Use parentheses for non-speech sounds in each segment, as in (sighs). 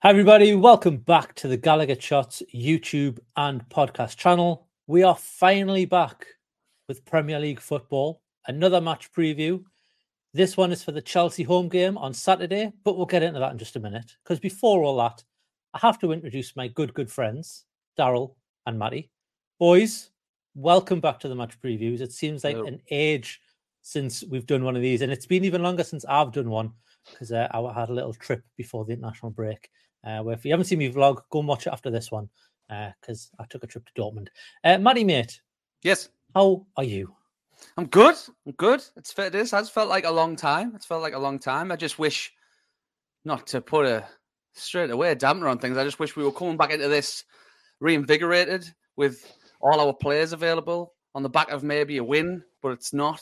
Hi, everybody. Welcome back to the Gallowgate Shots YouTube and podcast channel. We are finally back with Premier League football. Another match preview. This one is for the Chelsea home game on Saturday, but we'll get into that in just a minute. Because before all that, I have to introduce my good, good friends, Daryl and Matty. Boys, welcome back to the match previews. It seems like Hello. an age since we've done one of these, and it's been even longer since I've done one because uh, I had a little trip before the international break. Uh, where if you haven't seen me vlog, go and watch it after this one because I took a trip to Dortmund. Uh, Matty, mate, Yes, how are you? I'm good. I'm good. It's it is. Has felt like a long time. It's felt like a long time. I just wish not to put a straight away a dampener on things. I just wish we were coming back into this reinvigorated with all our players available on the back of maybe a win, but it's not.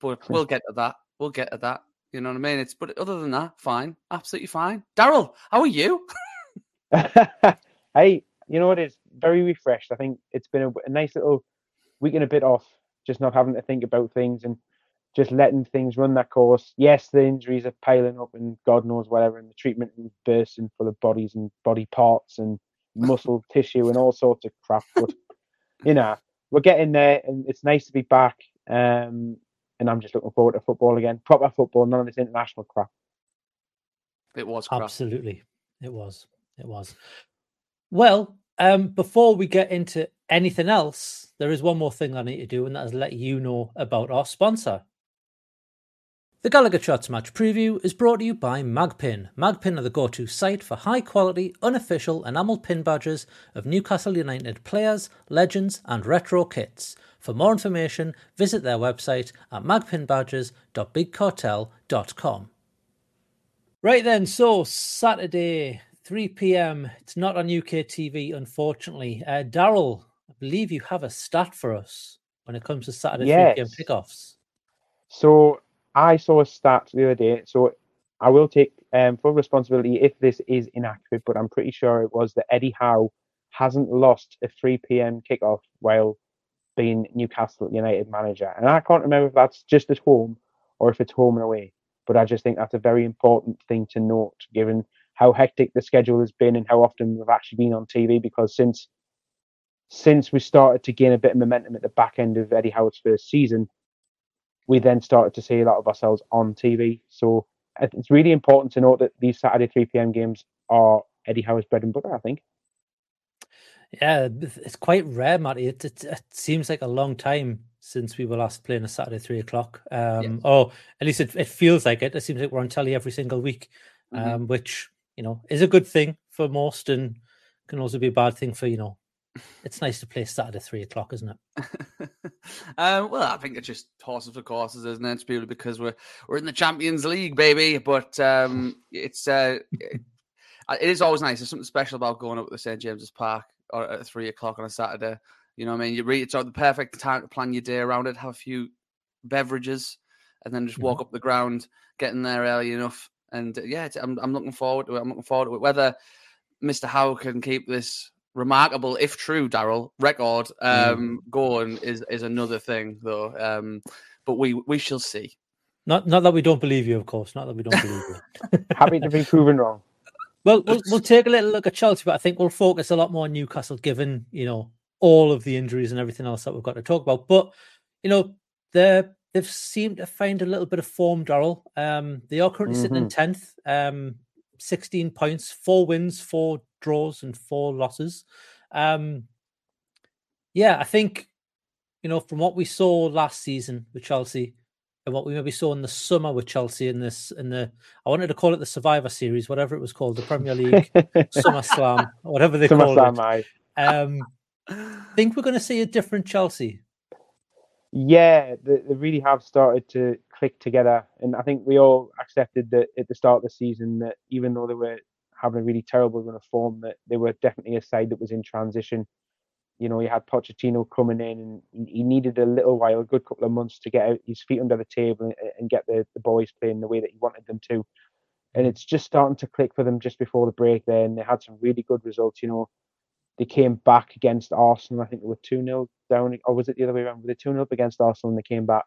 But we'll (laughs) get to that. We'll get to that. You know what I mean? It's but other than that, fine, absolutely fine. Daryl, how are you? (laughs) (laughs) hey, you know what? It's very refreshed. I think it's been a, a nice little week and a bit off, just not having to think about things and just letting things run that course. Yes, the injuries are piling up and God knows whatever, and the treatment is bursting full of bodies and body parts and (laughs) muscle tissue and all sorts of crap. But you know, we're getting there, and it's nice to be back. Um, and I'm just looking forward to football again, proper football, none of this international crap. It was crap. Absolutely. It was. It was. Well, um, before we get into anything else, there is one more thing I need to do, and that is let you know about our sponsor. The Gallowgate Shots match preview is brought to you by Magpin. Magpin are the go to site for high quality, unofficial enamel pin badges of Newcastle United players, legends, and retro kits. For more information, visit their website at magpinbadges.bigcartel.com. Right then, so Saturday, 3 p.m. It's not on UK TV, unfortunately. Uh, Daryl, I believe you have a stat for us when it comes to Saturday 3 p.m. Kickoffs. So I saw a stat the other day. So I will take um, full responsibility if this is inaccurate, but I'm pretty sure it was that Eddie Howe hasn't lost a 3 p.m. kickoff while being Newcastle United manager. And I can't remember if that's just at home or if it's home and away. But I just think that's a very important thing to note, given how hectic the schedule has been and how often we've actually been on TV. Because since since we started to gain a bit of momentum at the back end of Eddie Howe's first season, we then started to see a lot of ourselves on TV. So uh, it's really important to note that these Saturday 3 p.m. games are Eddie Howe's bread and butter, I think. Yeah, it's quite rare, Matty. It, it, it seems like a long time since we were last playing a Saturday three o'clock. Um. Or at least it, it feels like it. It seems like we're on telly every single week, Mhm. um, which you know is a good thing for most, and can also be a bad thing for you know. It's nice to play Saturday three o'clock, isn't it? (laughs) um, well, I think it's just horses for courses, isn't it? It's because we're we're in the Champions League, baby. But um, it's uh, it, (laughs) it is always nice. There's something special about going up to St James's Park or at three o'clock on a Saturday. You know, what I mean, you read it's the perfect time to plan your day around it. Have a few beverages, and then just walk up the ground, getting there early enough. And uh, yeah, it's, I'm I'm looking forward to it. I'm looking forward to it. Whether Mr. Howe can keep this remarkable, if true, Daryl record um, going is is another thing, though. Um, but we we shall see. Not not that we don't believe you, of course. Not that we don't believe you. (laughs) Happy to be proven wrong. Well, we'll we'll take a little look at Chelsea, but I think we'll focus a lot more on Newcastle, given you know all of the injuries and everything else that we've got to talk about. But you know, they they've seemed to find a little bit of form, Daryl. Um, they are currently sitting in tenth, um, sixteen points, four wins, four draws, and four losses. Um, yeah, I think you know from what we saw last season with Chelsea, and what we maybe saw in the summer with Chelsea in this in the I wanted to call it the Survivor Series, whatever it was called, the Premier League (laughs) Summer Slam, whatever they Summer called Slam, it. aye. Um, (sighs) think we're going to see a different Chelsea. Yeah, they, they really have started to click together, and I think we all accepted that at the start of the season that even though they were having a really terrible run of form, that they were definitely a side that was in transition. You know, he had Pochettino coming in, and he needed a little while, a good couple of months, to get his feet under the table and, and get the, the boys playing the way that he wanted them to. And it's just starting to click for them just before the break there, and they had some really good results. You know, they came back against Arsenal. I think they were 2 0 down, or was it the other way around? Were they 2 0 up against Arsenal and they came back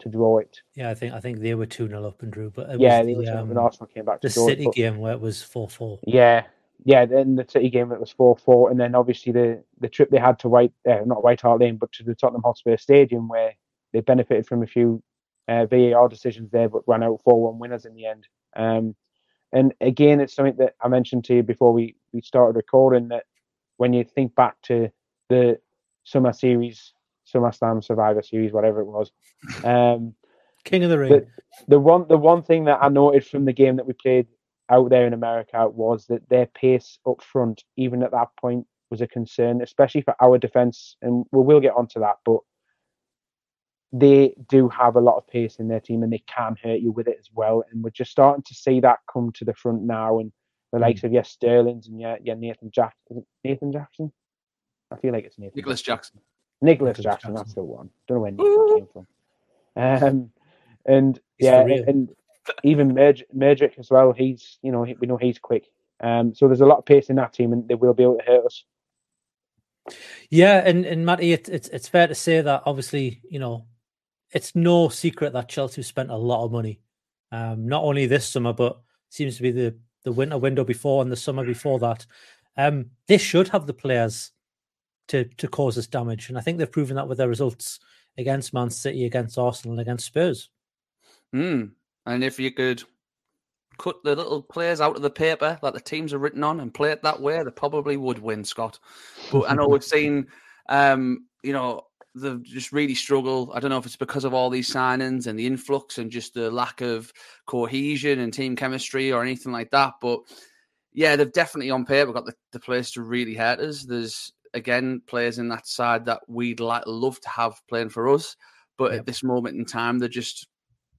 to draw it? Yeah, I think I think they were two 0 up and drew, but it yeah, the, were 2-0 up um, and Arsenal came back the draw City it. but- game where it was four four. Yeah, yeah. Then the City game it was four four, and then obviously the the trip they had to White, uh, not White Hart Lane, but to the Tottenham Hotspur Stadium where they benefited from a few uh, VAR decisions there, but ran out four one winners in the end. Um, and again, it's something that I mentioned to you before we we started recording that when you think back to the summer series, Summer Slam Survivor Series, whatever it was. Um, King of the Ring. the, the one the one thing that I noted from the game that we played out there in America was that their pace up front, even at that point, was a concern, especially for our defense. And we will get onto that, but they do have a lot of pace in their team, and they can hurt you with it as well. And we're just starting to see that come to the front now, and the likes of yes Sterling's and yeah, yeah Nathan Jack is it Nathan Jackson. I feel like it's Nathan Nicholas Jackson. Nicholas Nicholas Jackson, Jackson. that's the one. Don't know where Nathan came from. (laughs) Um, and He's yeah, and even Merg- Mudryk as well. He's you know we know he's quick. Um, so there's a lot of pace in that team, and they will be able to hurt us. Yeah, and and Matty, it, it's it's fair to say that obviously, you know, it's no secret that Chelsea spent a lot of money, um, not only this summer, but seems to be the the winter window before and the summer before that. Um, they should have the players to to cause us damage, and I think they've proven that with their results against Man City, against Arsenal, and against Spurs. Mm. And if you could cut the little players out of the paper that the teams are written on and play it that way, they probably would win, Scott. But I know we've (laughs) seen, um, you know, they've just really struggle. I don't know if it's because of all these signings and the influx and just the lack of cohesion and team chemistry or anything like that. But yeah, they've definitely on paper got the, the players to really hurt us. There's again players in that side that we'd like love to have playing for us, but Yep. at this moment in time, they're just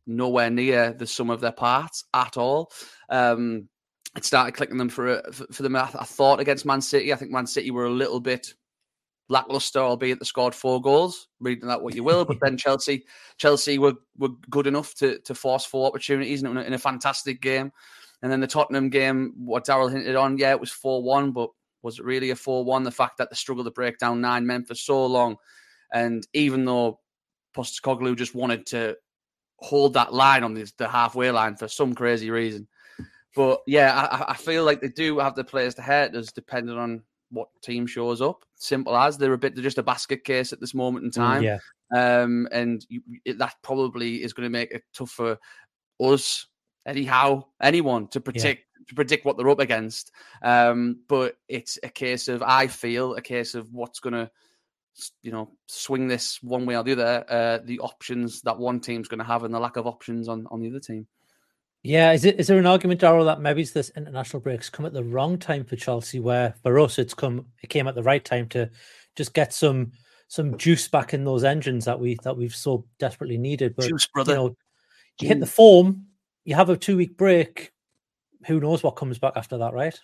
nowhere near the sum of their parts at all. Um, it started clicking them for for, for them. I, thought against Man City, I think Man City were a little bit lackluster, albeit they scored four goals. Reading that what you will, but then Chelsea, Chelsea were were good enough to to force four opportunities in a, in a fantastic game. And then the Tottenham game, what Daryl hinted on, yeah, it was four one, but was it really a four one? The fact that they struggled to break down nine men for so long, and even though Postecoglou just wanted to hold that line on the, the halfway line for some crazy reason. But yeah, I, I feel like they do have the players to hurt us, depending on what team shows up. Simple as they're a bit, they're just a basket case at this moment in time. Yeah, Um, and you, it, that probably is going to make it tough for us, anyhow, anyone to predict to predict what they're up against. Um, but it's a case of I feel a case of what's going to you know swing this one way or the other. Uh, the options that one team's going to have and the lack of options on on the other team. yeah. Is it is there an argument, Daryl, that maybe this international breaks come at the wrong time for Chelsea, where for us it's come it came at the right time to just get some some juice back in those engines that we that we've so desperately needed. But Juice, you know, you hit the form, you have a two week break. Who knows what comes back after that, right?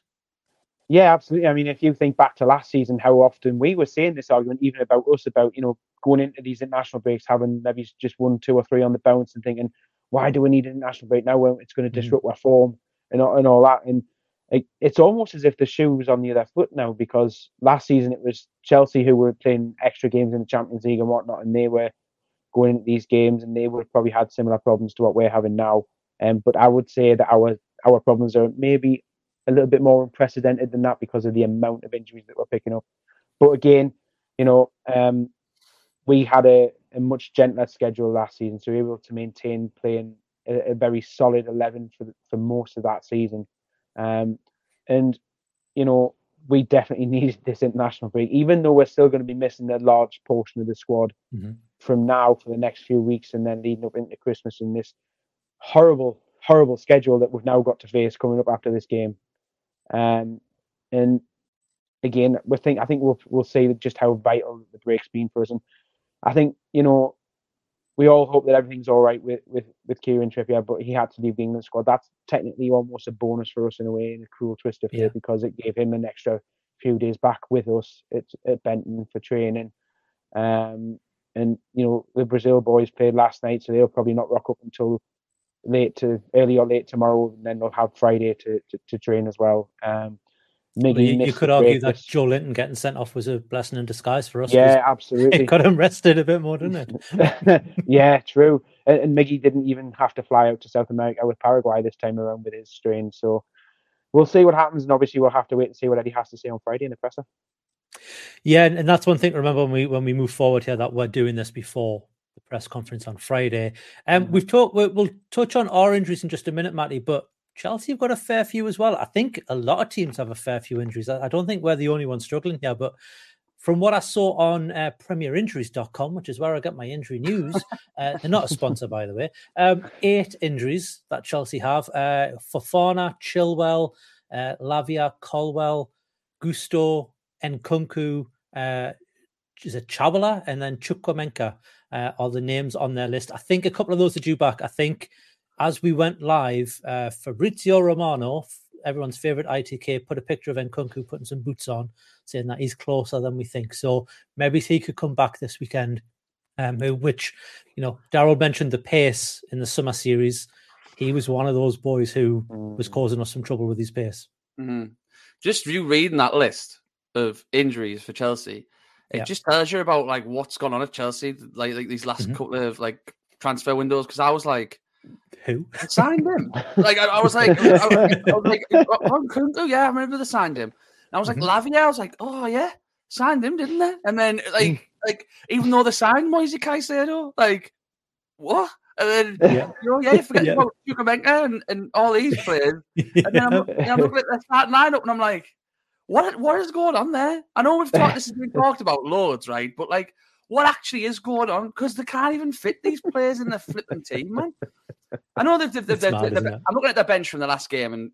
Yeah, absolutely. I mean, if you think back to last season, how often we were saying this argument, even about us, about you know going into these international breaks, having maybe just one, two, or three on the bounce, and thinking, why do we need an international break now when it's going to Mhm. disrupt our form and all- and all that? And it, it's almost as if the shoe was on the other foot now because last season it was Chelsea who were playing extra games in the Champions League and whatnot, and they were going into these games and they would have probably had similar problems to what we're having now. Um, but I would say that our our problems are maybe a little bit more unprecedented than that because of the amount of injuries that we're picking up. But again, you know, um, we had a, a much gentler schedule last season, so we were able to maintain playing a, a very solid eleven for the- for most of that season. Um, and you know, we definitely (laughs) need this international break, even though we're still going to be missing a large portion of the squad mm-hmm. from now for the next few weeks and then leading up into Christmas and this horrible, horrible schedule that we've now got to face coming up after this game. Um, and again, we think I think we'll we'll see just how vital the break's been for us. And I think you know we all hope that everything's all right with with with Kieran Trippier, but he had to leave the England squad. That's technically almost a bonus for us in a way, in a cruel twist of fate, yeah. because it gave him an extra few days back with us at, at Benton for training. Um, and you know the Brazil boys played last night, so they'll probably not rock up until late to early or late tomorrow, and then they'll have Friday to to, to train as well. Um, Maybe you, you, could argue that Joelinton getting sent off was a blessing in disguise for us. Yeah, (laughs) absolutely. It got him rested a bit more, didn't it? (laughs) yeah, true. And, and Miggy didn't even have to fly out to South America with Paraguay this time around with his strain. So we'll see what happens, and obviously we'll have to wait and see what Eddie has to say on Friday in the presser. Yeah, and that's one thing to remember when we when we move forward here that we're doing this before press conference on Friday. Um, mm-hmm. we've talked. We'll, we'll touch on our injuries in just a minute, Matty, but Chelsea have got a fair few as well. I think a lot of teams have a fair few injuries. I don't think we're the only ones struggling here, but from what I saw on uh, premierinjuries.com, which is where I get my injury news, (laughs) uh, they're not a sponsor, by the way, um, eight injuries that Chelsea have uh, Fofana, Chilwell, uh, Lavia, Colwill, Gusto, Nkunku, uh, is it Chabala, and then Chukwuemeka uh, are the names on their list. I think a couple of those are due back. I think as we went live, uh, Fabrizio Romano, everyone's favorite ITK, put a picture of Nkunku putting some boots on, saying that he's closer than we think. So maybe he could come back this weekend. Um, which, you know, Daryl mentioned the pace in the summer series. He was one of those boys who mm. was causing us some trouble with his pace. Mm. Just you reading that list of injuries for Chelsea, it just tells you about like what's gone on at Chelsea, like like these last mm-hmm. couple of like transfer windows. Because I was like, who signed him? (laughs) like I, I, was like, I, I was (laughs) like, oh, yeah, I remember they signed him. And I was like, mm-hmm. Lavia. I was like, oh yeah, signed him, didn't they? And then like, mm. like even though they signed Moise Caicedo, like what? And then yeah. you know, yeah, you forget yeah. about Chukwuemeka and, and all these players. (laughs) And then I'm, I'm looking at the starting lineup and I'm like, what what is going on there? I know we've talked this has been (laughs) talked about loads, right? But like what actually is going on because they can't even fit these players in the flipping team, man. I know they've, they've, they've, mad, they've I'm looking at the bench from the last game and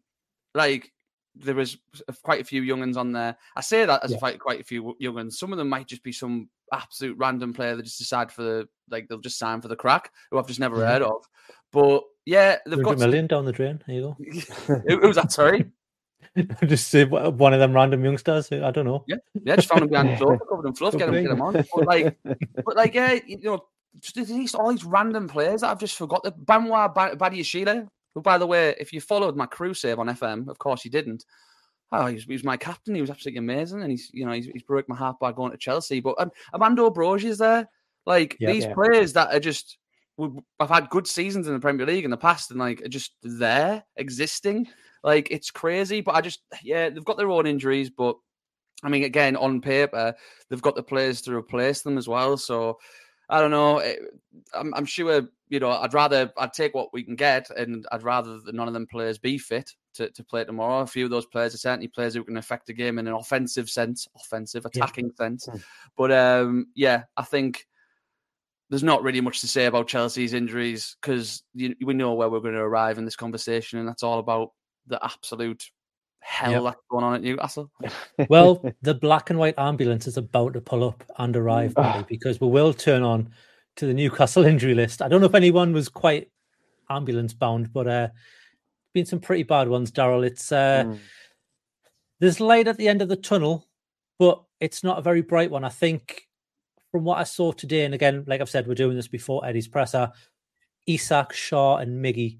like there was quite a few younguns on there. I say that as yeah. quite quite a few younguns. Some of them might just be some absolute random player that just decide for the like they'll just sign for the crack who I've just never mm-hmm. heard of. But yeah, they've got a million down the drain. Here you go. (laughs) Who's that? Sorry. (laughs) just one of them random youngsters. I don't know. Yeah, yeah, just found him behind the floor, (laughs) covered in fluff, get him, get him on. But like, (laughs) but like, yeah, you know, just these all these random players that I've just forgot. The Benoit Badiashile, who, by the way, if you followed my crew save on FM, of course you didn't. Oh, he was, he was, my captain. He was absolutely amazing, and he's you know he's, he's broke my heart by going to Chelsea. But um, Armando Broja is there. Like yeah, these yeah. players that are just I've had good seasons in the Premier League in the past, and like are just there existing. Like it's crazy, but I just yeah, they've got their own injuries, but I mean, again, on paper, they've got the players to replace them as well. So I don't know. Eh, I'm, I'm, sure you know. I'd rather I'd take what we can get, and I'd rather that none of them players be fit to, to play tomorrow. A few of those players are certainly players who can affect the game in an offensive sense, offensive attacking yeah. sense. Hmm. But um, yeah, I think there's not really much to say about Chelsea's injuries because we know where we're going to arrive in this conversation, and that's all about the absolute hell yep. that's going on at Newcastle. (laughs) well, the black and white ambulance is about to pull up and arrive because we will turn on to the Newcastle (laughs) injury list. I don't know if anyone was quite ambulance bound, but uh been some pretty bad ones, Daryl. It's uh mm. there's light at the end of the tunnel, but it's not a very bright one. I think from what I saw today, and again, like I've said, we're doing this before Eddie's presser. Isak, Shaw, and Miggy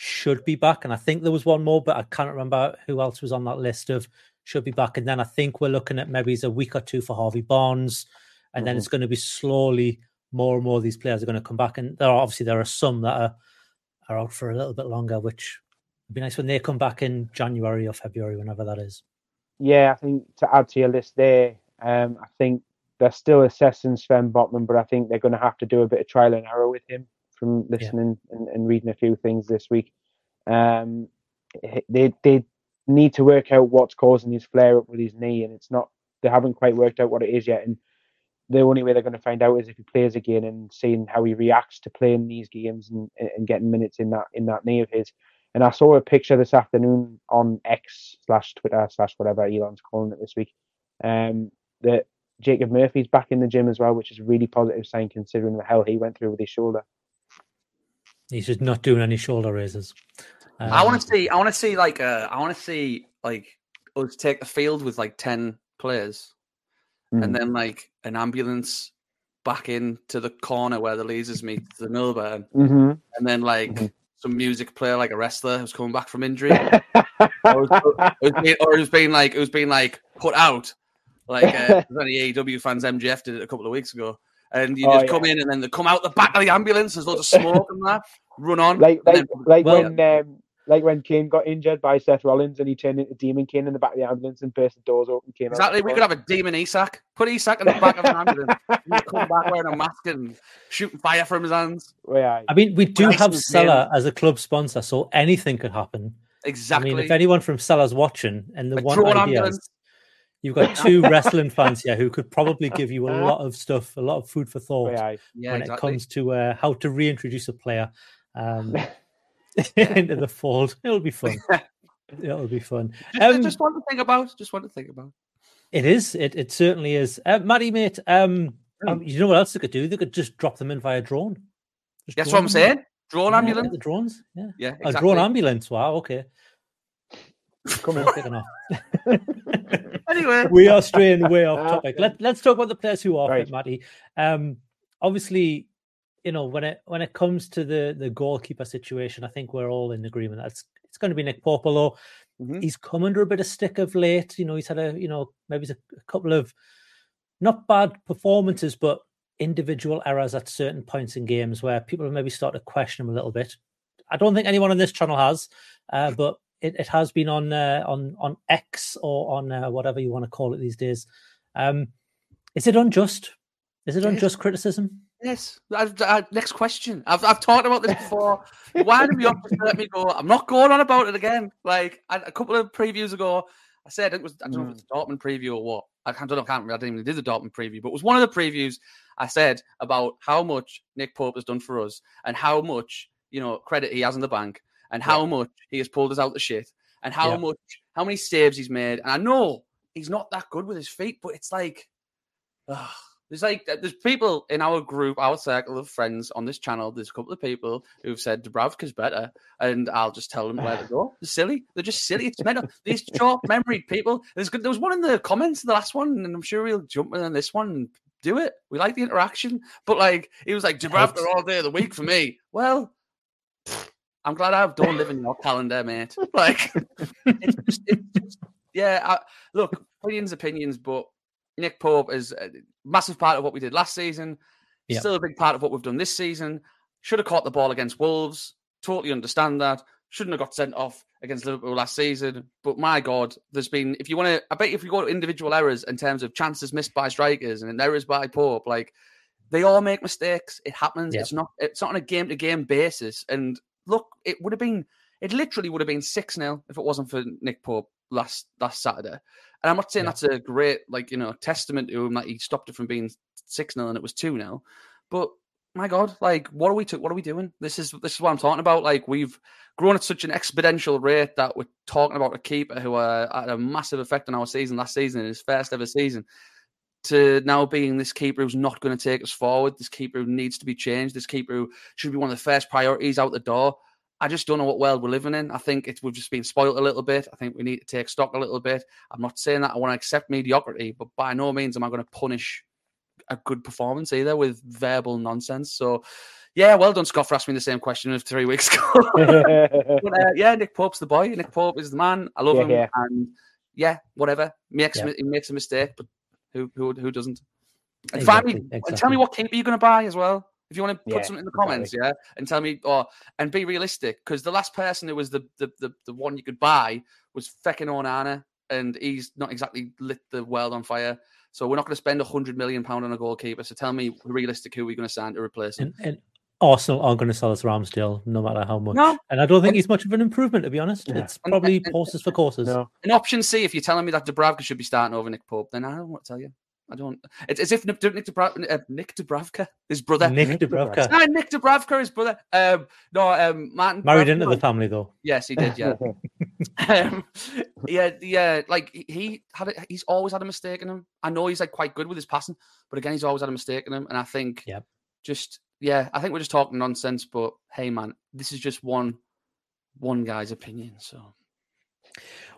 should be back. And I think there was one more, but I can't remember who else was on that list of should be back. And then I think we're looking at maybe it's a week or two for Harvey Barnes. And mm-hmm. then it's going to be slowly more and more of these players are going to come back. And there are obviously there are some that are, are out for a little bit longer, which would be nice when they come back in January or February, whenever that is. Yeah, I think to add to your list there, um, I think they're still assessing Sven Botman, but I think they're going to have to do a bit of trial and error with him from listening yeah. and, and, reading a few things this week. Um, they they need to work out what's causing his flare up with his knee, and it's not. They haven't quite worked out what it is yet, and the only way they're going to find out is if he plays again and seeing how he reacts to playing these games and, and getting minutes in that in that knee of his. And I saw a picture this afternoon on X slash Twitter slash whatever Elon's calling it this week. Um, that Jacob Murphy's back in the gym as well, which is a really positive sign considering the hell he went through with his shoulder. He's just not doing any shoulder raises. Um, I want to see. I want to see like. Uh, I want to see like us take the field with like ten players, mm. and then like an ambulance back into the corner where the Leazes meet the Milburn, mm-hmm. and then like. Mm-hmm some music player like a wrestler who's coming back from injury, (laughs) or, it was, being, or it being like it was being like put out, like uh, (laughs) any AEW fans MJF did it a couple of weeks ago, and you just oh, come in and then they come out the back of the ambulance. There's loads of smoke and that. Run on, like like, then, like well, when um, like when Kane got injured by Seth Rollins and he turned into Demon Kane in the back of the ambulance and burst the doors open. Came exactly. we could have a Demon Isak. Put Isak in the back of an ambulance. (laughs) come back wearing a mask and shooting fire from his hands. Yeah. I mean, we do have Sela as a club sponsor, so anything could happen. Exactly. I mean, if anyone from Sela's watching and the a one idea is, you've got two (laughs) wrestling fans here who could probably give you a lot of stuff, a lot of food for thought yeah. Yeah, when exactly. it comes to uh, how to reintroduce a player. Um, (laughs) (laughs) into the fold. It'll be fun. It'll be fun. Just, um, just want to think about. Just want to think about. It is. It it certainly is. Uh, Matty, mate. Um, mm. um, you know what else they could do? They could just drop them in via drone. Just That's drone what I'm saying. Drone yeah, ambulance. The drones. Yeah. Yeah. Exactly. A drone ambulance. Wow. Okay. Come on, kicking off. anyway, we are straying way off topic. Let, let's talk about the players who are right. fit, Matty. Um, obviously, you know when it when it comes to the the goalkeeper situation, I think we're all in agreement that it's it's going to be Nick Popolo. Mm-hmm. he's come under a bit of stick of late. You know, he's had a you know maybe a, a couple of not bad performances, but individual errors at certain points in games where people have maybe started to question him a little bit. I don't think anyone on this channel has, uh, but it, it has been on uh, on on X or on uh, whatever you want to call it these days. Um, is it unjust? Is it unjust criticism? Yes. I, I, next question. I've I've talked about this before. Why did you let me go? I'm not going on about it again. Like I, a couple of previews ago, I said it was. I don't know if it's a mm. Dortmund preview or what. I don't know. I can't remember. I didn't even do the Dortmund preview, but it was one of the previews. I said about how much Nick Pope has done for us and how much you know credit he has in the bank and how yeah. much he has pulled us out the shit and how yeah. much how many saves he's made. And I know he's not that good with his feet, but it's like. Ugh there's like there's people in our group, our circle of friends on this channel. There's a couple of people who've said Dubravka's better, and I'll just tell them where to go. They're silly. They're just silly. It's mental. (laughs) These short memory people. There's there was one in the comments, the last one, and I'm sure we'll jump in on this one and do it. We like the interaction, but like he was like Dubravka all day of the week for me. Well, I'm glad I don't live in your calendar, mate. (laughs) Like, it's just, it's just yeah. I, look, opinions, opinions, but Nick Pope is a massive part of what we did last season. Yep. Still a big part of what we've done this season. Should have caught the ball against Wolves. Totally understand that. Shouldn't have got sent off against Liverpool last season. But my God, there's been, if you want to, I bet if you go to individual errors in terms of chances missed by strikers and errors by Pope, like they all make mistakes. It happens. Yep. It's not, it's not on a game to game basis. And look, it would have been, it literally would have been 6 0 if it wasn't for Nick Pope last last Saturday. And I'm not saying yeah. that's a great, like, you know, testament to him that he stopped it from being 6 0 and it was 2 0. But my God, like, what are we to, what are we doing? This is this is what I'm talking about. Like, we've grown at such an exponential rate that we're talking about a keeper who uh, had a massive effect on our season last season in his first ever season. To now being this keeper who's not going to take us forward, this keeper who needs to be changed, this keeper who should be one of the first priorities out the door. I just don't know what world we're living in. I think it's, we've just been spoiled a little bit. I think we need to take stock a little bit. I'm not saying that I want to accept mediocrity, but by no means am I going to punish a good performance either with verbal nonsense. So, yeah, well done, Scott, for asking me the same question of three weeks ago. (laughs) but, uh, yeah, Nick Pope's the boy. Nick Pope is the man. I love yeah, him. Yeah. And yeah, whatever. Makes yeah. he makes a mistake, but who who who doesn't? And exactly, finally, exactly. and tell me what keeper you're going to buy as well. If you want to put yeah, something in the comments, exactly. yeah, and tell me, or and be realistic, because the last person who was the, the the, the one you could buy was Fekir Onana, and he's not exactly lit the world on fire. So we're not going to spend a hundred million pound on a goalkeeper. So tell me, realistic, who are we going to sign to replace him? And, and Arsenal aren't going to sell us Ramsdale no matter how much. No. And I don't think he's much of an improvement, to be honest. Yeah. It's probably And- and- horses for courses. No. In option C, if you're telling me that Dubravka should be starting over Nick Pope, then I don't want to tell you. I don't. It's as if Nick, Nick, Dubravka, uh, Nick Dubravka, his brother. Nick Nick Dubravka. No, Nick Dubravka, his brother. Um, no, um, Martin. Married Dubravka, into the family, though. Yes, he did. Yeah. (laughs) um, yeah, yeah. Like he- he had, a, he's always had a mistake in him. I know he's like quite good with his passing, but again, he's always had a mistake in him. And I think, Yep. just yeah, I think we're just talking nonsense. But hey, man, this is just one one guy's opinion. So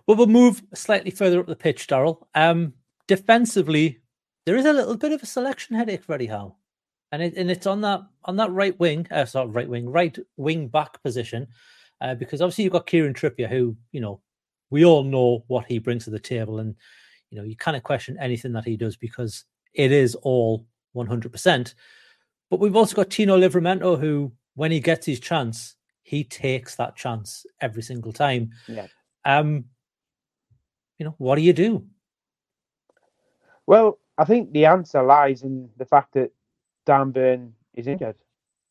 Well, we'll move slightly further up the pitch, Daryl. Um, defensively, there is a little bit of a selection headache for Eddie Howe, and it, and it's on that on that right wing, uh, sorry, right wing, right wing back position, uh, because obviously you've got Kieran Trippier, who you know we all know what he brings to the table, and you know you kind of question anything that he does because it is all one hundred percent. But we've also got Tino Livramento, who when he gets his chance, he takes that chance every single time. Yeah. Um, you know, what do you do? Well, I think the answer lies in the fact that Dan Burn is injured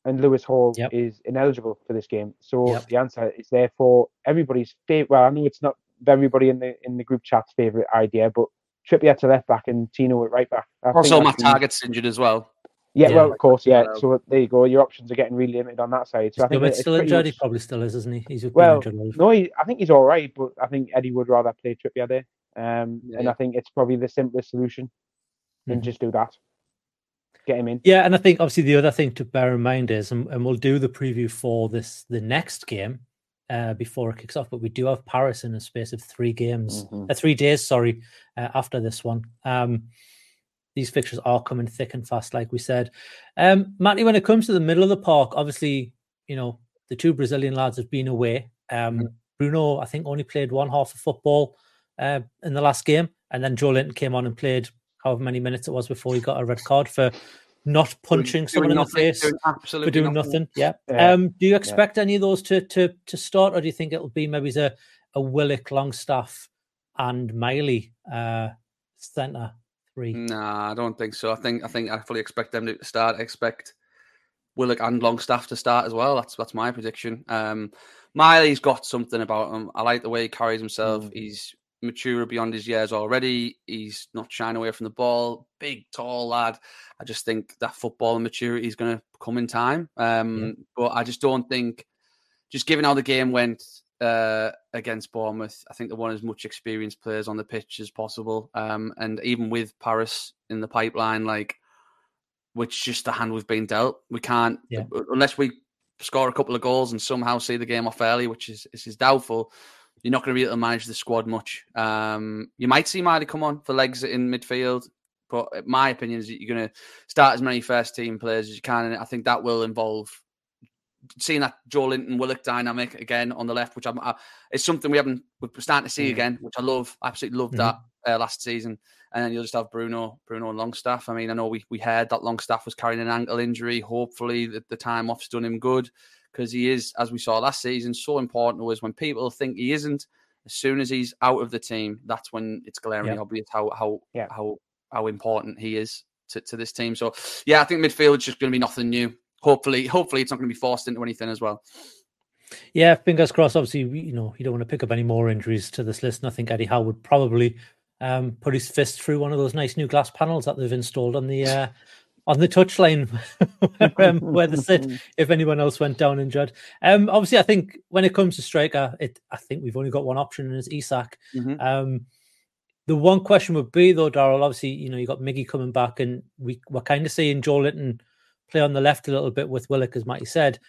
and Lewis Hall Yep. is ineligible for this game. So Yep. the answer is therefore everybody's favorite. Well, I know it's not everybody in the in the group chat's favorite idea, but Trippier to left back and Tino at right back. I think also, that's Matt Targett's injured as well. Yeah, Yeah. well, of course, yeah. Well- So there you go. Your options are getting really limited on that side. So I think Still, that it's still pretty injured. He probably still is, isn't he? He's Well, injured. No, he, I think he's all right, but I think Eddie would rather play Trippier there. Um, Yeah, and. I think it's probably the simplest solution, and Mhm. just do that. Get him in. Yeah, and I think obviously the other thing to bear in mind is, and, and we'll do the preview for this the next game uh, before it kicks off, but we do have Paris in a space of three games, Mhm. uh, three days, sorry, uh, after this one. Um, these fixtures are coming thick and fast, like we said. Um, Matty, when it comes to the middle of the park, obviously, you know, the two Brazilian lads have been away. Um, Bruno, I think, only played one half of football uh, in the last game, and then Joelinton came on and played however many minutes it was before he got a red card for not punching Doing- someone doing in the face doing absolutely for doing nothing. Yeah. Yeah. Um, do you expect any of those to to to start, or do you think it'll be maybe a a Willock, Longstaff, and Miley uh, centre three? Nah, I don't think so. I think I think I fully expect them to start. I expect Willock and Longstaff to start as well. That's that's my prediction. Um, Miley's got something about him. I like the way he carries himself. Mm. He's mature beyond his years already. He's not shying away from the ball. Big, tall lad. I just think that football maturity is going to come in time. Um, But I just don't think, just given how the game went uh, against Bournemouth, I think they want as much experienced players on the pitch as possible. Um, and even with Paris in the pipeline, like, which just the hand we've been dealt. We can't Yeah. unless we score a couple of goals and somehow see the game off early, which is is, is doubtful. You're not going to be able to manage the squad much. Um, you might see Miley come on for legs in midfield, but my opinion is that you're going to start as many first team players as you can, and I think that will involve seeing that Joelinton Willock dynamic again on the left, which I'm, I, it's something we haven't we're starting to see Mm. again, which I love. Absolutely loved that uh, last season. And then you'll just have Bruno, Bruno and Longstaff. I mean, I know we, we heard that Longstaff was carrying an ankle injury. Hopefully, the, the time off's done him good because he is, as we saw last season, so important was when people think he isn't. As soon as he's out of the team, that's when it's glaringly Yeah. obvious how how Yeah. how how important he is to, to this team. So yeah, I think midfield is just going to be nothing new. Hopefully, hopefully it's not going to be forced into anything as well. Yeah, fingers crossed. Obviously, we- you know, you don't want to pick up any more injuries to this list. And I think Eddie Howe would probably um, put his fist through one of those nice new glass panels that they've installed on the uh, on the touchline (laughs) where, um, where they sit. If anyone else went down injured, um, obviously, I think when it comes to striker, it I think we've only got one option, and it's Isak. Mhm. Um, the one question would be though, Daryl. Obviously, you know you got Miggy coming back, and we we're kind of seeing Joelinton play on the left a little bit with Willock, as Matty said.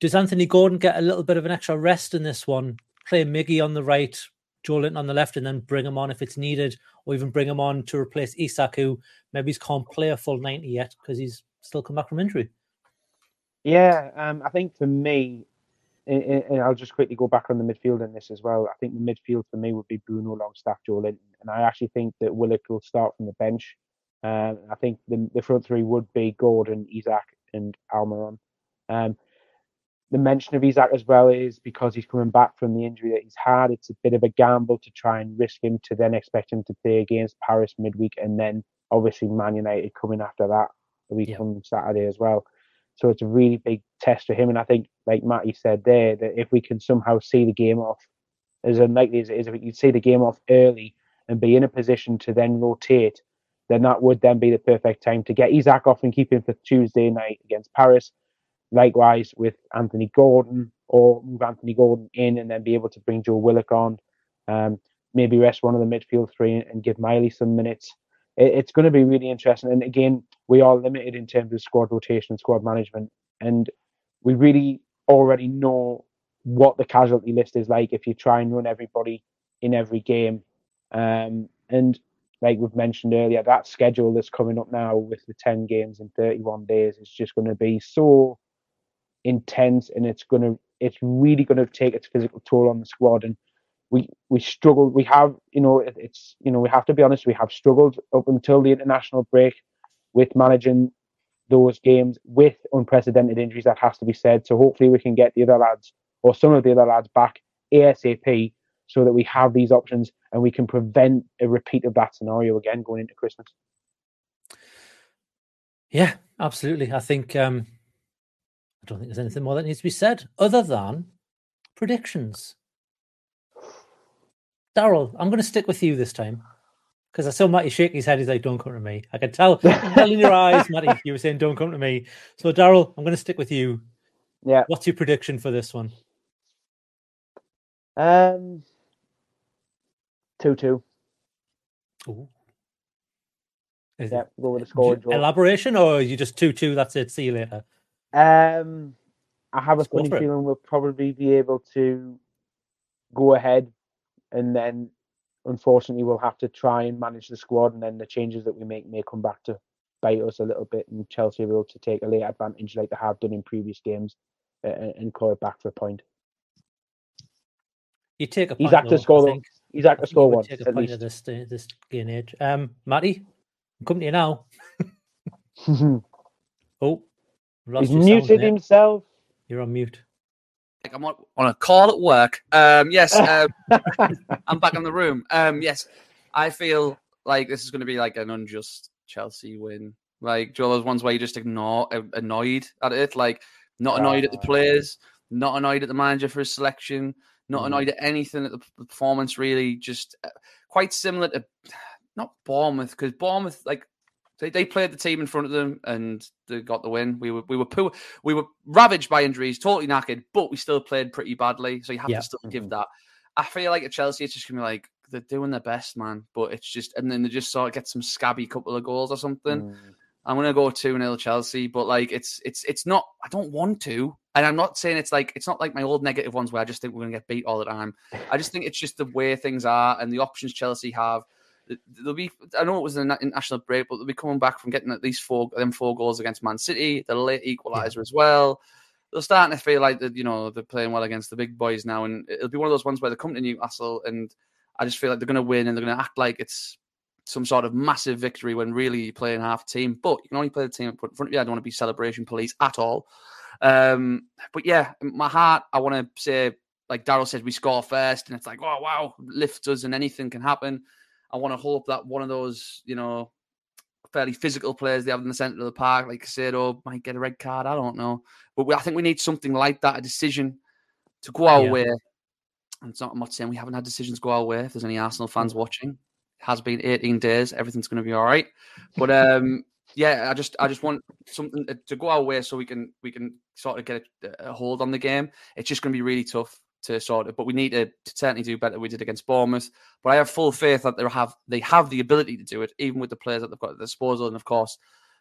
Does Anthony Gordon get a little bit of an extra rest in this one? Play Miggy on the right, Joelinton on the left, and then bring him on if it's needed, or even bring him on to replace Isak, who maybe can't play a full ninety yet because he's still come back from injury. Yeah, um, I think for me, and, and and I'll just quickly go back on the midfield in this as well. I think the midfield for me would be Bruno Longstaff, Joelinton, and I actually think that Willock will start from the bench. Um, I think the, the front three would be Gordon, Isak, and Almiron. Um, the mention of Isak as well is because he's coming back from the injury that he's had. It's a bit of a gamble to try and risk him to then expect him to play against Paris midweek and then obviously Man United coming after that a week Yeah. from Saturday as well. So it's a really big test for him. And I think, like Matty said there, that if we can somehow see the game off, as unlikely as it is, if we can see the game off early and be in a position to then rotate, then that would then be the perfect time to get Isak off and keep him for Tuesday night against Paris. Likewise with Anthony Gordon, or move Anthony Gordon in and then be able to bring Joe Willock on. Um, maybe rest one of the midfield three and give Miley some minutes. It, it's going to be really interesting. And again, we are limited in terms of squad rotation, and squad management, and we really already know what the casualty list is like if you try and run everybody in every game. Um, and like we've mentioned earlier, that schedule that's coming up now with the 10 games in 31 days is just going to be so intense and it's going to it's really going to take its physical toll on the squad. And we we struggled we have you know it, it's you know we have to be honest we have struggled up until the international break with managing those games with unprecedented injuries that has to be said. So hopefully we can get the other lads or some of the other lads back asap so that we have these options and we can prevent a repeat of that scenario again going into christmas yeah absolutely i think um I don't think there's anything more that needs to be said other than predictions. Daryl, I'm going to stick with you this time because I saw Matty shake his head. He's like, "Don't come to me." I can tell, tell in your eyes, Matty, you were saying, "Don't come to me." So, Daryl, I'm going to stick with you. Yeah. What's your prediction for this one? Um, two-two. Ooh. yeah, go with the score. Elaboration, or you just two-two? That's it. See you later. Um, I have a funny feeling we'll probably be able to go ahead, and then unfortunately we'll have to try and manage the squad, and then the changes that we make may come back to bite us a little bit, and Chelsea will to take a late advantage like they have done in previous games, uh, and call it back for a point. You take a point. He's at to score. He's at to score one. Take a point of this this day and age. Um, Matty, I'm coming to you now. (laughs) oh, He's muted himself. You're on mute. I'm on, on a call at work. Um, yes, (laughs) um, I'm back in the room. Um, yes, I feel like this is going to be like an unjust Chelsea win. Like do those ones where you just ignore annoyed at it, like not annoyed at the players, not annoyed at the manager for his selection, not mm. annoyed at anything at the performance. Really, just uh, quite similar to (sighs) not Bournemouth because Bournemouth like they, they played the team in front of them and they got the win. We were we were poor, we were ravaged by injuries, totally knackered, but we still played pretty badly. So you have yeah. to still mm-hmm. give that. I feel like at Chelsea, it's just gonna be like they're doing their best, man. But it's just and then they just sort of get some scabby couple of goals or something. Mm. I'm gonna go two 0 Chelsea, but like it's it's it's not. I don't want to, and I'm not saying it's like it's not like my old negative ones where I just think we're gonna get beat all the time. I just think it's just the way things are and the options Chelsea have they'll be. I know it was an international break, but they'll be coming back from getting at least four them four goals against Man City, the late equaliser yeah. as well. They're starting to feel like that. You know, they're playing well against the big boys now, and it'll be one of those ones where they come to Newcastle, and I just feel like they're going to win, and they're going to act like it's some sort of massive victory when really you're playing half team. But you can only play the team in front of you. I don't want to be celebration police at all. Um, but yeah, my heart, I want to say, like Daryl said, we score first, and it's like, oh wow, lift us, and anything can happen. I want to hope that one of those, you know, fairly physical players they have in the centre of the park, like Caicedo, might get a red card. I don't know, but we, I think we need something like that—a decision to go our yeah. way. And it's not, I'm not saying we haven't had decisions go our way. If there's any Arsenal fans mm. watching, it has been 18 days. Everything's going to be all right. But um, yeah, I just I just want something uh, to go our way so we can we can sort of get a, a hold on the game. It's just going to be really tough to sort of, but we need to, certainly do better. We did against Bournemouth, but I have full faith that they have they have the ability to do it, even with the players that they've got at their disposal. And of course,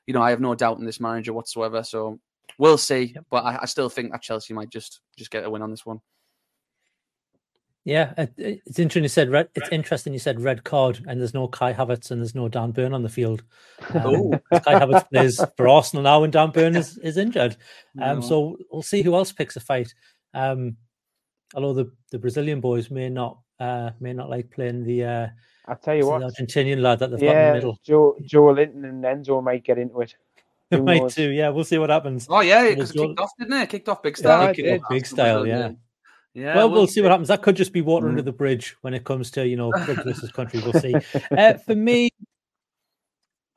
you know, I have no doubt in this manager whatsoever. So we'll see. But I, I, still think that Chelsea might just just get a win on this one. Yeah, it's interesting. You said red. It's interesting. You said red card, and there's no Kai Havertz and there's no Dan Burn on the field. Um, Kai Havertz plays (laughs) for Arsenal now, and Dan Burn is, is injured. Um, no. So we'll see who else picks a fight. Um, although the, the Brazilian boys may not uh, may not like playing the uh, I tell you what, the Argentinian lad that they've yeah, got in the middle. Joelinton and Enzo might get into it. (laughs) They might too. Yeah, we'll see what happens. Oh yeah, because it kicked off, didn't it? Kicked off big style. Yeah, big style. Yeah. Yeah, well, we'll, we'll see what happens. That could just be water mm. under the bridge when it comes to you know (laughs) bridge versus country. We'll see. Uh, for me,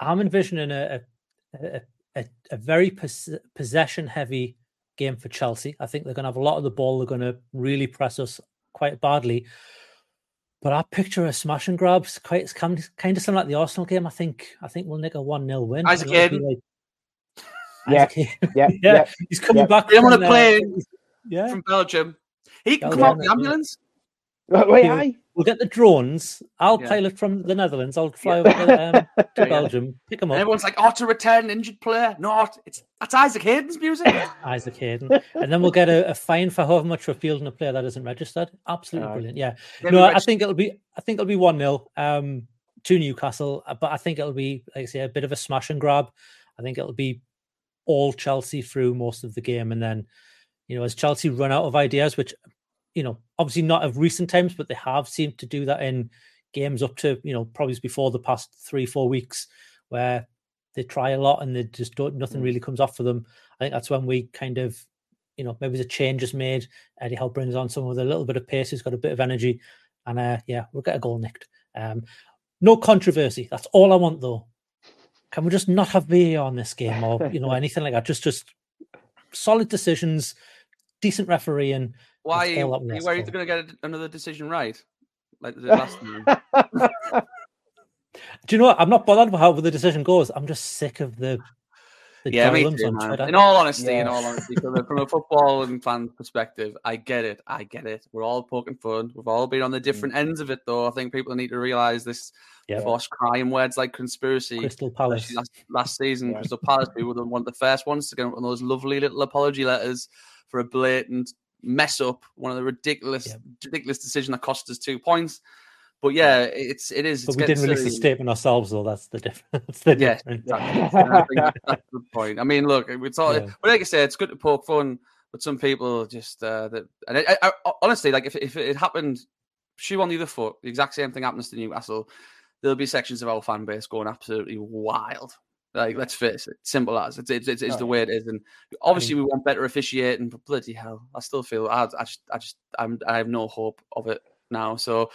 I'm envisioning a, a, a a, a very pos- possession heavy game for Chelsea. I think they're going to have a lot of the ball. They're going to really press us quite badly. But I picture a smash and grabs, quite it's kind of, kind of similar like the Arsenal game. I think I think we'll nick a one 0 win. Isaac And it'll be Hayden. like- Yeah, yeah, (laughs) yeah, yeah. he's coming yeah. back. They want from, to uh, play yeah, from Belgium. He can Belgium, come out the yeah. ambulance. Wait, Yeah. aye. we'll get the drones. I'll Yeah. pilot from the Netherlands. I'll fly over to, um, (laughs) to Belgium, pick him And up. everyone's like, "Oh, to return injured player." No, it's that's Isaac Hayden's music. (laughs) Isaac Hayden, and then we'll get a, a fine for however much for fielding a player that isn't registered. Absolutely Aye. brilliant. Yeah, Then no, we I think it'll be. I think it'll be one 0 um, to Newcastle, uh, but I think it'll be, like I say, a bit of a smash and grab. I think it'll be all Chelsea through most of the game, and then you know, as Chelsea run out of ideas, which you know, obviously not of recent times, but they have seemed to do that in games up to you know probably before the past three four weeks where they try a lot and they just don't nothing Mm. really comes off for them. I think that's when we kind of you know maybe the change is made. Eddie Howe brings on someone with a little bit of pace, who's got a bit of energy, and uh, yeah, we'll get a goal nicked. Um, no controversy. That's all I want though. Can we just not have VAR on this game or you know (laughs) anything like that? Just just solid decisions, decent referee and Why are That's you, all that we are you worried they're going to get another decision right, like they did last (laughs) time? Do you know what? I'm not bothered about how the decision goes. I'm just sick of the the yeah, me too, man. In all honesty, in all honesty, from a, from a (laughs) football and fan perspective, I get it. I get it. We're all poking fun. We've all been on the mm. different ends of it, though. I think people need to realize this. Yeah. Force crying words like conspiracy. Crystal Palace. last, last season, Yeah. Crystal Palace, who were the- one of the first ones to get one of those lovely little apology letters for a blatant mess up, one of the ridiculous, Yeah. ridiculous decision that cost us two points. But yeah, it's it is. But we didn't release the silly. statement ourselves, though. That's the difference. (laughs) That's the Yes, difference. exactly. And I think that's, the point. I mean, look, it's all. Yeah. But like I said, it's good to poke fun, but some people just uh, that. And I, I, I, honestly, like if if it happened, shoe on the other foot, the exact same thing happens to Newcastle. There'll be sections of our fan base going absolutely wild. Like, let's face it, simple as it's it's, it's, it's Oh, the way it is, and obviously mm. we want better officiating. But bloody hell, I still feel I, I just I just I'm I have no hope of it now. So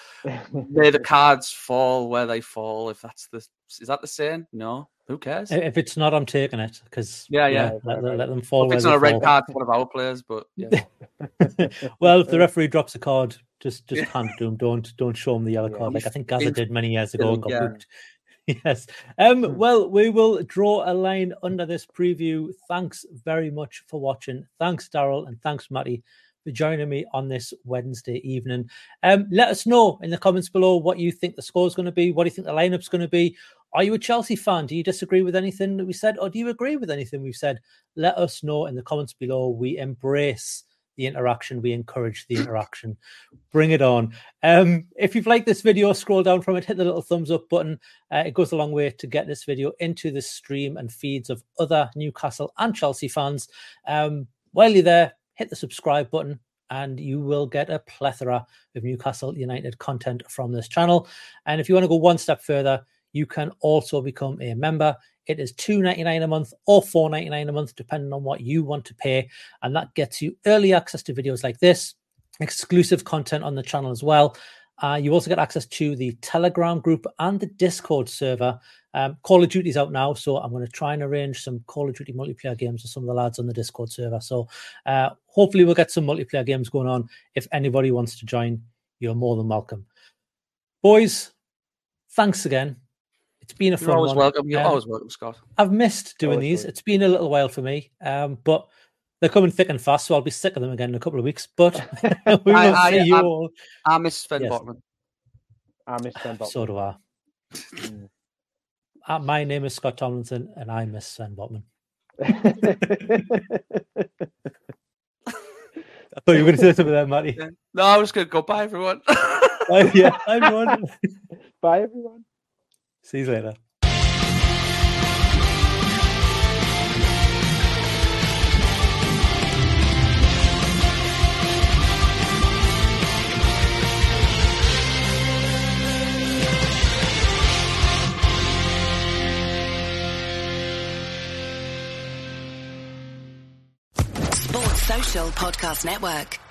may the (laughs) cards fall where they fall. If that's the is that the saying? No, who cares? If it's not, I'm taking it because Yeah, yeah. let, let- let them fall. If it's not a red fall. card for one of our players, but yeah. (laughs) well, if the (laughs) referee drops a card, just just hand it to him. Don't don't show him the yellow Yeah. card, like I think Gazza did many years ago and got yeah. booked. Yes. Um. Well, we will draw a line under this preview. Thanks very much for watching. Thanks, Daryl, and thanks, Matty, for joining me on this Wednesday evening. Um. Let us know in the comments below what you think the score is going to be. What do you think the lineup's going to be? Are you a Chelsea fan? Do you disagree with anything that we said, or do you agree with anything we've said? Let us know in the comments below. We embrace the interaction. We encourage the interaction. Bring it on. Um, if you've liked this video, scroll down from it, hit the little thumbs up button. Uh, it goes a long way to get this video into the stream and feeds of other Newcastle and Chelsea fans. Um, while you're there, hit the subscribe button and you will get a plethora of Newcastle United content from this channel. And if you want to go one step further, you can also become a member. It is $2.99 a month or $4.99 a month, depending on what you want to pay. And that gets you early access to videos like this, exclusive content on the channel as well. Uh, you also get access to the Telegram group and the Discord server. Um, Call of Duty's out now, so I'm going to try and arrange some Call of Duty multiplayer games with some of the lads on the Discord server. So uh, hopefully we'll get some multiplayer games going on. If anybody wants to join, you're more than welcome. Boys, thanks again. It's been a You're fun always one. welcome. You're Um, always welcome, Scott. I've missed doing Always these. good. It's been a little while for me, um, but they're coming thick and fast, so I'll be sick of them again in a couple of weeks. But (laughs) (laughs) we will I- I- see you I'm- all. I miss Sven Yes. Botman. I miss Sven Botman. So do I. Mm. Uh, my name is Scott Tomlinson, and I miss Sven Botman. (laughs) I thought you were going to say something there, Matty. Yeah. No, I was going to go bye, everyone. Oh, yeah, everyone. Bye, everyone. See you later. Sports Social Podcast Network.